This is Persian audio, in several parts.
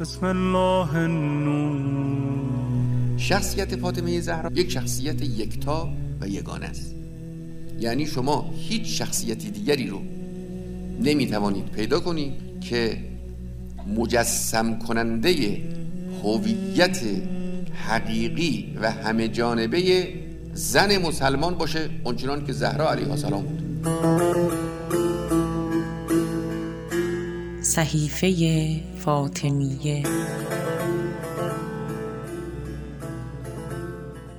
بسم الله شخصیت فاطمه زهرا یک شخصیت یکتا و یگانه است. یعنی شما هیچ شخصیت دیگری رو نمی‌توانید پیدا کنید که مجسم کننده هویت حقیقی و همه جانبه زن مسلمان باشه اونچنان که زهرا علیه السلام بود. صحیفه فاطمیه.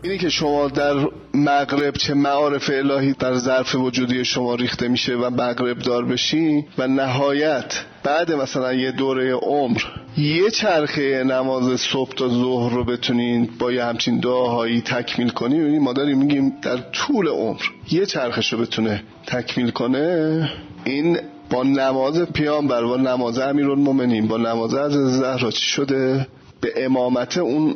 اینی که شما در مغرب چه معارف الهی در ظرف وجودی شما ریخته میشه و مغرب دار بشی و نهایت بعد مثلا یه دوره عمر یه چرخه نماز صبح تا ظهر رو بتونین با یه همچین دعاهایی تکمیل کنی. یعنی ما داریم میگیم در طول عمر یه چرخش رو بتونه تکمیل کنه. این با نماز پیامبر با نماز امیرالمومنین با نماز از زهرا چی شده؟ به امامت اون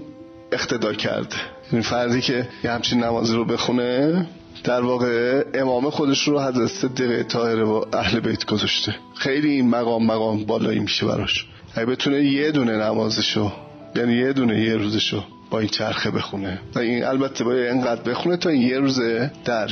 اقتدا کرده این فردی که یه همچین نمازی رو بخونه در واقع امام خودش رو حضرت صدیقه طاهره و اهل بیت گذاشته. خیلی این مقام مقام بالایی میشه براش. اگه بتونه یه دونه نمازشو یعنی یه دونه یه روزشو با این چرخه بخونه. و این البته باید اینقدر بخونه تا این یه روزه در